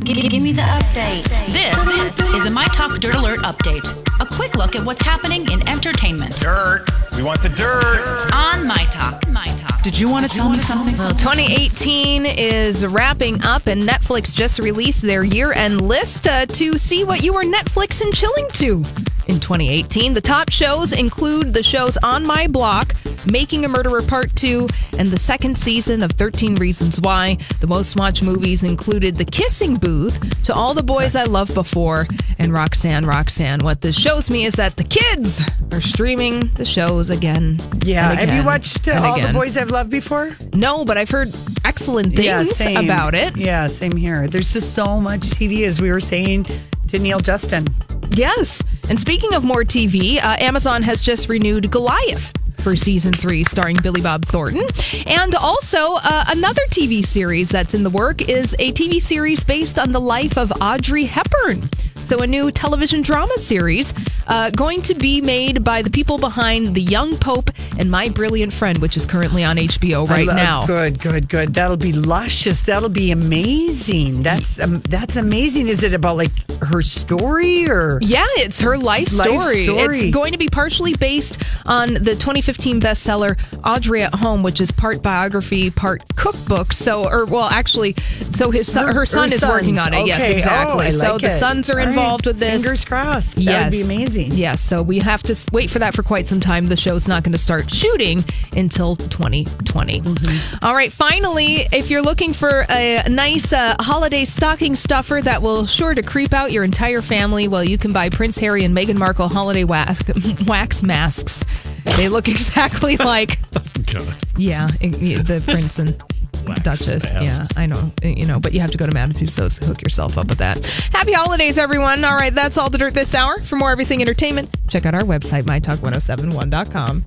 Give, give me the update. This is a My Talk Dirt Alert update. A quick look at what's happening in entertainment Dirt. We want the dirt. on My Talk. My Talk. Did you want to tell me something? Well, 2018 is wrapping up, and Netflix just released their year end list uh, to see what you were Netflix and chilling to in 2018. The top shows include the shows On My Block, Making a Murderer Part 2, and the second season of 13 Reasons Why. The most watched movies included The Kissing Booth, To All the Boys I Loved Before, and Roxanne, Roxanne. What this shows me is that the kids are streaming the shows again. Yeah. and Have you watched uh, All the. Boys I've Loved before? No, but I've heard excellent things yeah, about it. Yeah, same here. There's just so much TV, as we were saying to Neil Justin. Yes. And speaking of more TV, uh, Amazon has just renewed Goliath for season three, starring Billy Bob Thornton. And also, uh, another TV series that's in the work is a TV series based on the life of Audrey Hepburn. So, a new television drama series uh, going to be made by the people behind The Young Pope and My Brilliant Friend, which is currently on HBO right love- now. Good, good, good. That'll be luscious. That'll be amazing. That's um, that's amazing. Is it about like her story or? Yeah, it's her life Life story. story. It's going to be partially based on the 2015 bestseller Audrey at Home, which is part biography, part cookbook. So, or well, actually, so his son, her, Her- son her is working on sons. it. Yes, exactly. Oh, so like the it. sons are All right. involved with this. Fingers crossed. That yes, would be amazing. Yes, so we have to wait for that for quite some time. The show's not going to start shooting until 2020. Mm-hmm. All right, finally, if you're looking for a nice uh, holiday stocking stuffer that will sure to creep out your entire family, well, you can buy Prince Harry and Meghan Markle holiday wax, wax masks. They look exactly like, yeah, i- i- the prince and Duchess. Yeah, I know, you know, but you have to go to Tussauds to hook yourself up with that. Happy holidays, everyone. All right, that's all the dirt this hour. For more everything entertainment, check out our website, mytalk1071.com.